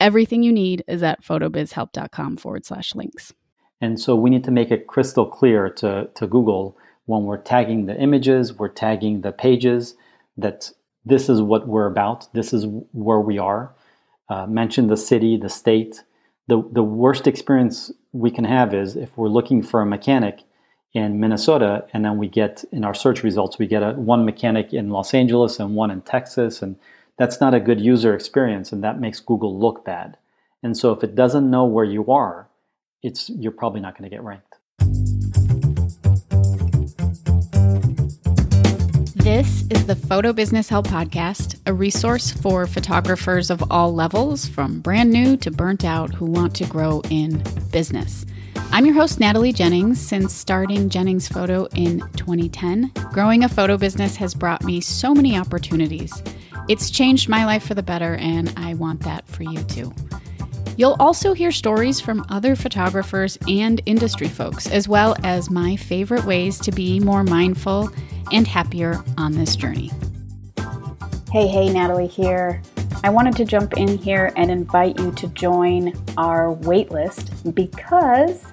Everything you need is at photobizhelp.com forward slash links. And so we need to make it crystal clear to, to Google when we're tagging the images, we're tagging the pages, that this is what we're about, this is where we are. Uh, mention the city, the state. The, the worst experience we can have is if we're looking for a mechanic in Minnesota and then we get in our search results, we get a, one mechanic in Los Angeles and one in Texas and that's not a good user experience and that makes Google look bad. And so if it doesn't know where you are, it's you're probably not going to get ranked. This is the Photo Business Help Podcast, a resource for photographers of all levels, from brand new to burnt out, who want to grow in business. I'm your host, Natalie Jennings. Since starting Jennings Photo in 2010, growing a photo business has brought me so many opportunities. It's changed my life for the better, and I want that for you too. You'll also hear stories from other photographers and industry folks, as well as my favorite ways to be more mindful and happier on this journey. Hey, hey, Natalie here. I wanted to jump in here and invite you to join our waitlist because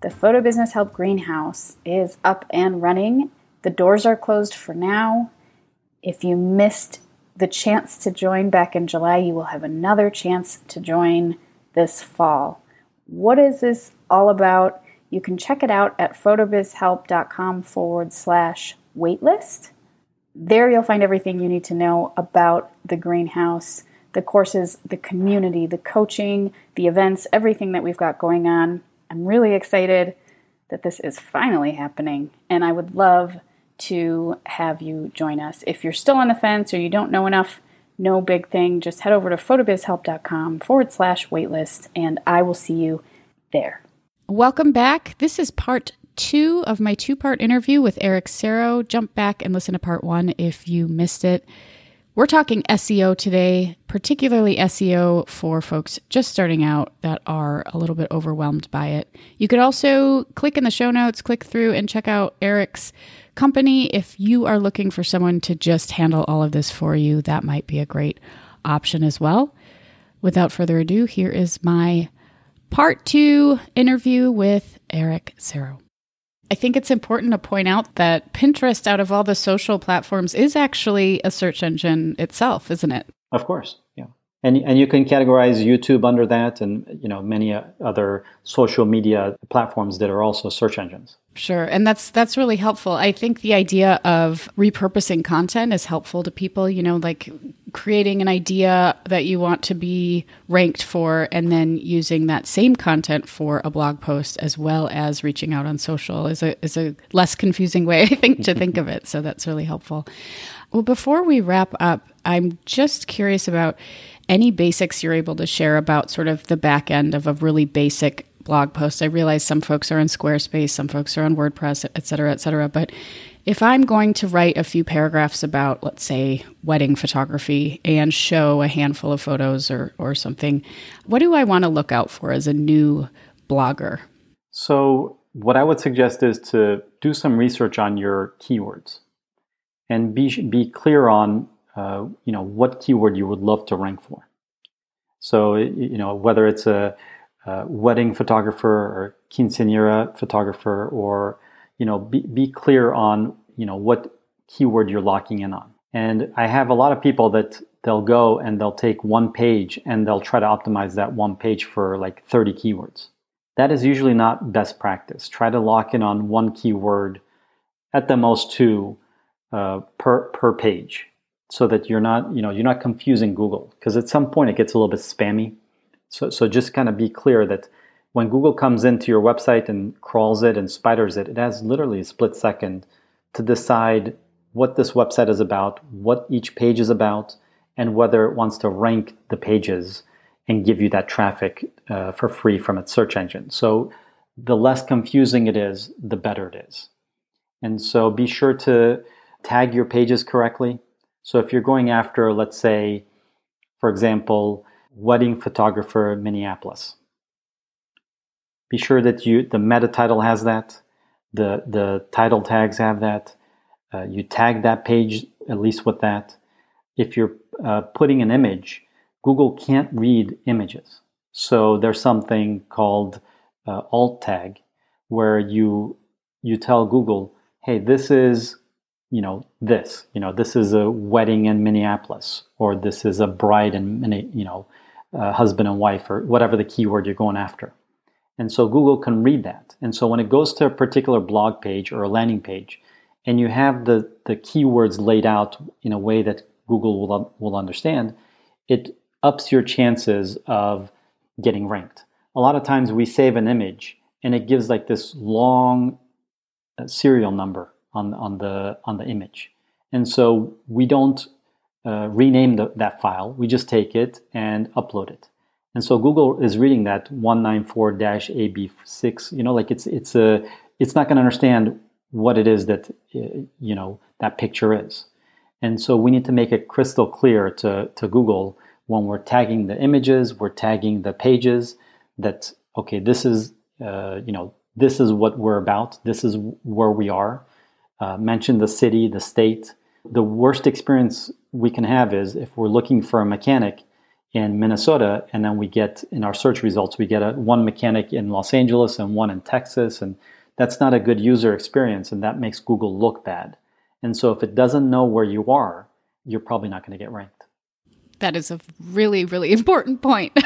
the Photo Business Help Greenhouse is up and running. The doors are closed for now. If you missed the chance to join back in July, you will have another chance to join this fall. What is this all about? You can check it out at photobizhelp.com forward slash waitlist. There you'll find everything you need to know about the greenhouse, the courses, the community, the coaching, the events, everything that we've got going on. I'm really excited that this is finally happening, and I would love to have you join us. If you're still on the fence or you don't know enough, no big thing. Just head over to photobizhelp.com forward slash waitlist and I will see you there. Welcome back. This is part two of my two part interview with Eric Sero. Jump back and listen to part one if you missed it. We're talking SEO today, particularly SEO for folks just starting out that are a little bit overwhelmed by it. You could also click in the show notes, click through, and check out Eric's company, if you are looking for someone to just handle all of this for you, that might be a great option as well. Without further ado, here is my part two interview with Eric Sero. I think it's important to point out that Pinterest, out of all the social platforms, is actually a search engine itself, isn't it? Of course, yeah. And, and you can categorize YouTube under that and you know many other social media platforms that are also search engines. Sure. And that's that's really helpful. I think the idea of repurposing content is helpful to people, you know, like creating an idea that you want to be ranked for and then using that same content for a blog post as well as reaching out on social is a is a less confusing way I think to think of it. So that's really helpful. Well, before we wrap up, I'm just curious about any basics you're able to share about sort of the back end of a really basic blog posts. I realize some folks are on Squarespace, some folks are on WordPress, et cetera, et cetera. But if I'm going to write a few paragraphs about, let's say, wedding photography and show a handful of photos or, or something, what do I want to look out for as a new blogger? So, what I would suggest is to do some research on your keywords and be, be clear on uh, you know what keyword you would love to rank for. So, you know, whether it's a uh, wedding photographer or quinceanera photographer, or you know, be, be clear on you know what keyword you're locking in on. And I have a lot of people that they'll go and they'll take one page and they'll try to optimize that one page for like 30 keywords. That is usually not best practice. Try to lock in on one keyword, at the most two uh, per per page, so that you're not you know you're not confusing Google because at some point it gets a little bit spammy so, so just kind of be clear that when Google comes into your website and crawls it and spiders it, it has literally a split second to decide what this website is about, what each page is about, and whether it wants to rank the pages and give you that traffic uh, for free from its search engine. So the less confusing it is, the better it is. And so be sure to tag your pages correctly. So if you're going after, let's say, for example, wedding photographer Minneapolis, be sure that you the meta title has that, the the title tags have that. Uh, you tag that page at least with that. If you're uh, putting an image, Google can't read images. So there's something called uh, alt tag where you you tell Google, hey, this is you know this you know this is a wedding in Minneapolis or this is a bride and you know uh, husband and wife or whatever the keyword you're going after. And so Google can read that. And so when it goes to a particular blog page or a landing page, and you have the, the keywords laid out in a way that Google will, will understand, it ups your chances of getting ranked. A lot of times we save an image and it gives like this long uh, serial number on, on, the, on the image. And so we don't uh, rename the, that file, we just take it and upload it. And so Google is reading that 194-AB6, you know, like it's, it's, a, it's not going to understand what it is that, uh, you know, that picture is. And so we need to make it crystal clear to, to Google when we're tagging the images, we're tagging the pages that, okay, this is, uh, you know, this is what we're about. This is where we are. Uh, mention the city, the state. The worst experience we can have is if we're looking for a mechanic in Minnesota, and then we get in our search results, we get a, one mechanic in Los Angeles and one in Texas, and that's not a good user experience, and that makes Google look bad. And so if it doesn't know where you are, you're probably not going to get ranked. That is a really, really important point.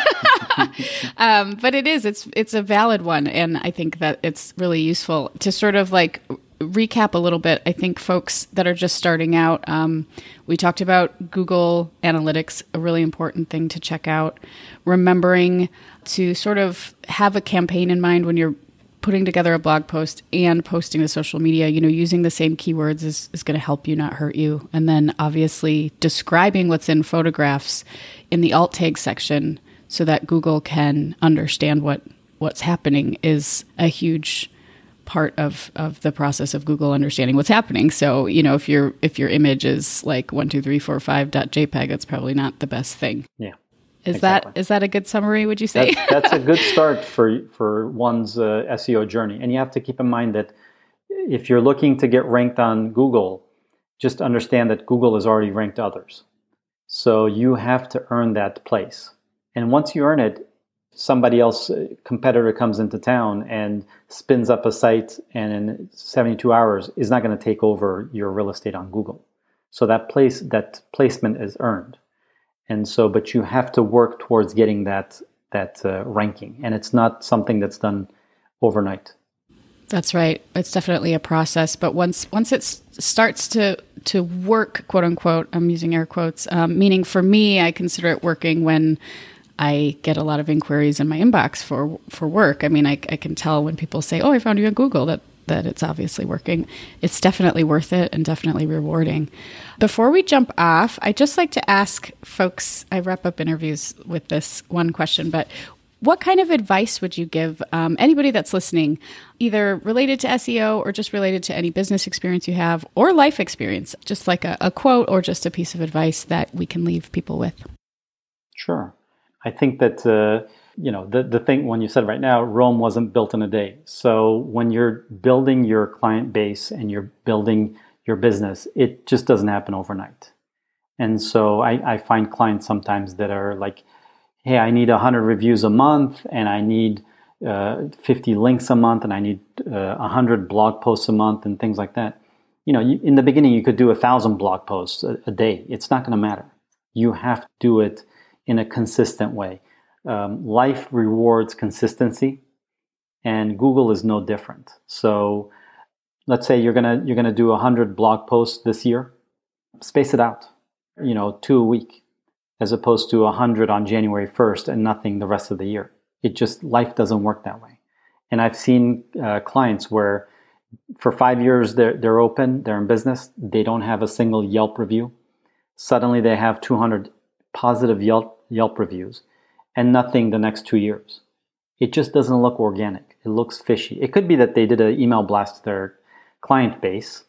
um, but it is, it's, it's a valid one. And I think that it's really useful to sort of like recap a little bit, I think folks that are just starting out, um, we talked about Google Analytics, a really important thing to check out. Remembering to sort of have a campaign in mind when you're putting together a blog post and posting to social media, you know, using the same keywords is, is going to help you, not hurt you. And then obviously describing what's in photographs in the alt tag section so that Google can understand what what's happening is a huge part of of the process of Google understanding what's happening. So you know if your if your image is like one two three four five dot JPEG, it's probably not the best thing. Yeah. Is exactly. that is that a good summary? Would you say that's, that's a good start for for one's uh, SEO journey? And you have to keep in mind that if you're looking to get ranked on Google, just understand that Google has already ranked others. So you have to earn that place. And once you earn it, somebody else uh, competitor comes into town and spins up a site and in 72 hours is not going to take over your real estate on google. So that place that placement is earned. And so but you have to work towards getting that that uh, ranking. And it's not something that's done overnight. That's right. It's definitely a process. But once once it starts to to work quote unquote i'm using air quotes um, meaning for me i consider it working when I get a lot of inquiries in my inbox for for work. I mean, I, I can tell when people say, "Oh, I found you on Google," that that it's obviously working. It's definitely worth it and definitely rewarding. Before we jump off, I just like to ask folks. I wrap up interviews with this one question, but what kind of advice would you give um, anybody that's listening, either related to SEO or just related to any business experience you have or life experience? Just like a, a quote or just a piece of advice that we can leave people with. Sure. I think that uh, you know the the thing when you said right now, Rome wasn't built in a day. So when you're building your client base and you're building your business, it just doesn't happen overnight. And so I, I find clients sometimes that are like, "Hey, I need 100 reviews a month, and I need uh, 50 links a month, and I need uh, 100 blog posts a month, and things like that." You know, you, in the beginning, you could do a thousand blog posts a, a day. It's not going to matter. You have to do it in a consistent way. Um, life rewards consistency, and Google is no different. So, let's say you're gonna you're gonna do hundred blog posts this year, space it out. You know, two a week, as opposed to hundred on January first and nothing the rest of the year. It just life doesn't work that way. And I've seen uh, clients where for five years they're, they're open, they're in business, they don't have a single Yelp review. Suddenly they have 200 positive Yelp Yelp reviews. and nothing the next two years. It just doesn't look organic. It looks fishy. It could be that they did an email blast to their client base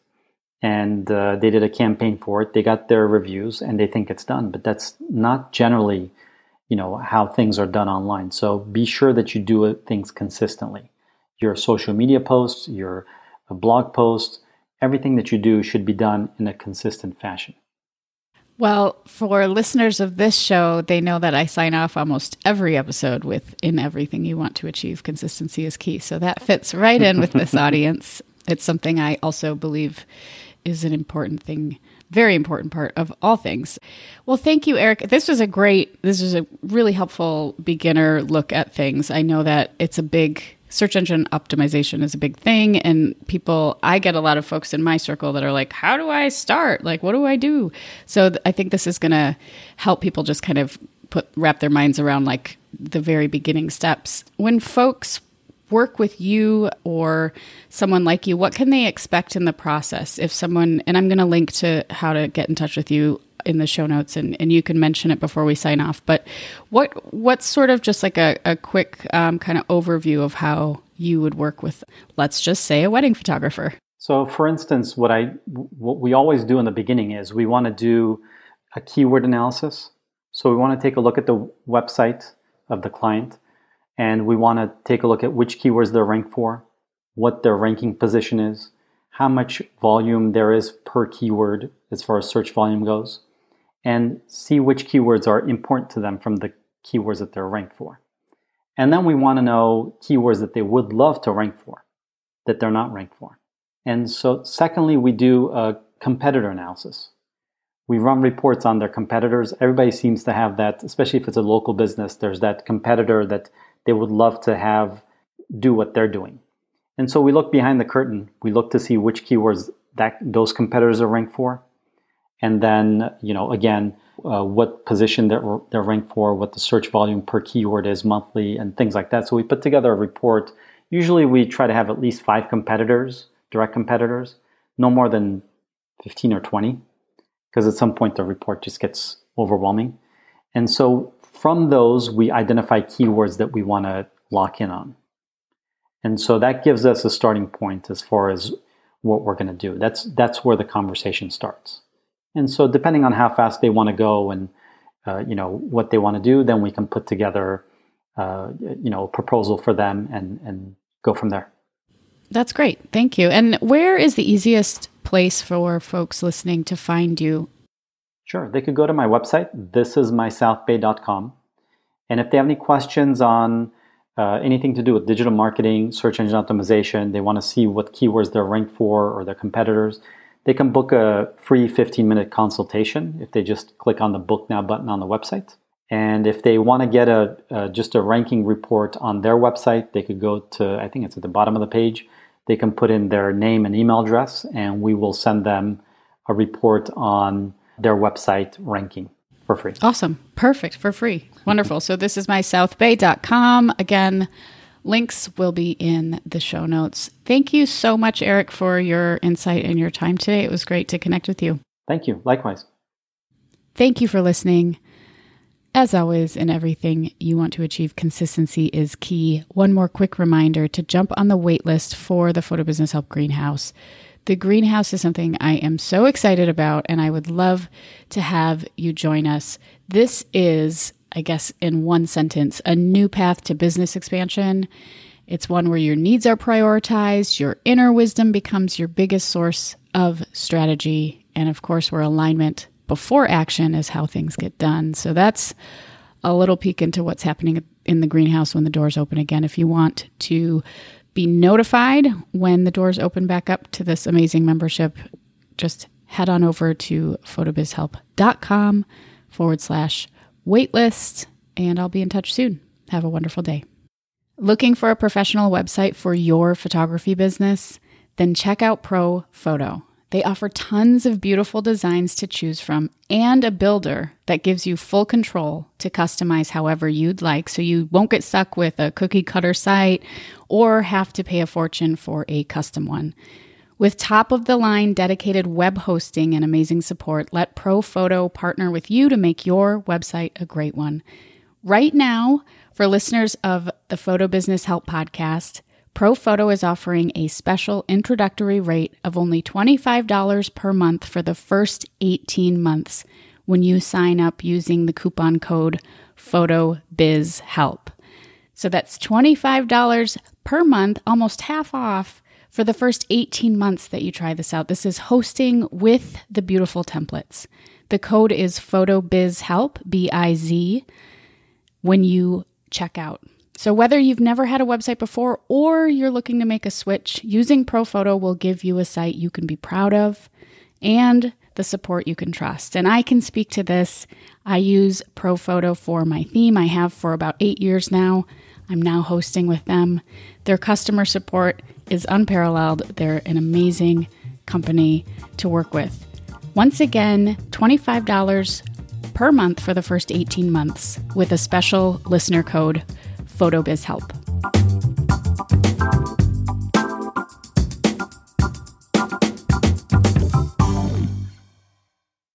and uh, they did a campaign for it. They got their reviews and they think it's done, but that's not generally, you know, how things are done online. So be sure that you do things consistently. Your social media posts, your blog posts, everything that you do should be done in a consistent fashion. Well, for listeners of this show, they know that I sign off almost every episode with in everything you want to achieve, consistency is key. So that fits right in with this audience. It's something I also believe is an important thing, very important part of all things. Well, thank you, Eric. This was a great, this was a really helpful beginner look at things. I know that it's a big search engine optimization is a big thing and people i get a lot of folks in my circle that are like how do i start? Like what do i do? So th- i think this is going to help people just kind of put wrap their minds around like the very beginning steps. When folks work with you or someone like you, what can they expect in the process? If someone, and I'm going to link to how to get in touch with you in the show notes and, and you can mention it before we sign off. But what what's sort of just like a, a quick um, kind of overview of how you would work with, let's just say, a wedding photographer? So, for instance, what I what we always do in the beginning is we want to do a keyword analysis. So we want to take a look at the website of the client and we want to take a look at which keywords they're ranked for, what their ranking position is, how much volume there is per keyword as far as search volume goes, and see which keywords are important to them from the keywords that they're ranked for. And then we want to know keywords that they would love to rank for, that they're not ranked for. And so, secondly, we do a competitor analysis. We run reports on their competitors. Everybody seems to have that, especially if it's a local business. There's that competitor that they would love to have do what they're doing. And so we look behind the curtain. We look to see which keywords that those competitors are ranked for, and then you know again uh, what position they're, they're ranked for, what the search volume per keyword is monthly, and things like that. So we put together a report. Usually we try to have at least five competitors, direct competitors, no more than 15 or 20, because at some point the report just gets overwhelming. And so from those, we identify keywords that we want to lock in on. And so that gives us a starting point as far as what we're going to do. That's that's where the conversation starts. And so depending on how fast they want to go and uh, you know what they want to do, then we can put together uh, you know a proposal for them and and go from there. That's great. Thank you. And where is the easiest place for folks listening to find you Sure. They could go to my website, thisismysouthbay.com. And if they have any questions on uh, anything to do with digital marketing, search engine optimization, they want to see what keywords they're ranked for or their competitors, they can book a free 15 minute consultation if they just click on the book now button on the website. And if they want to get a, just a ranking report on their website, they could go to I think it's at the bottom of the page. They can put in their name and email address, and we will send them a report on their website ranking for free. Awesome. Perfect. For free. Wonderful. so this is my southbay.com. Again, links will be in the show notes. Thank you so much, Eric, for your insight and your time today. It was great to connect with you. Thank you. Likewise. Thank you for listening. As always, in everything you want to achieve, consistency is key. One more quick reminder to jump on the waitlist for the Photo Business Help Greenhouse. The greenhouse is something I am so excited about, and I would love to have you join us. This is, I guess, in one sentence, a new path to business expansion. It's one where your needs are prioritized, your inner wisdom becomes your biggest source of strategy, and of course, where alignment before action is how things get done. So that's a little peek into what's happening in the greenhouse when the doors open again. If you want to be notified when the doors open back up to this amazing membership, just head on over to photobizhelp.com forward slash waitlist, and I'll be in touch soon. Have a wonderful day. Looking for a professional website for your photography business? Then check out ProPhoto. They offer tons of beautiful designs to choose from and a builder that gives you full control to customize however you'd like so you won't get stuck with a cookie cutter site or have to pay a fortune for a custom one. With top of the line dedicated web hosting and amazing support, let ProPhoto partner with you to make your website a great one. Right now, for listeners of the Photo Business Help podcast, ProPhoto is offering a special introductory rate of only $25 per month for the first 18 months when you sign up using the coupon code PHOTOBIZHELP. So that's $25 per month, almost half off for the first 18 months that you try this out. This is hosting with the beautiful templates. The code is PHOTOBIZHELP, B I Z, when you check out. So, whether you've never had a website before or you're looking to make a switch, using ProPhoto will give you a site you can be proud of and the support you can trust. And I can speak to this. I use ProPhoto for my theme. I have for about eight years now. I'm now hosting with them. Their customer support is unparalleled. They're an amazing company to work with. Once again, $25 per month for the first 18 months with a special listener code PHOTOBIZHELP.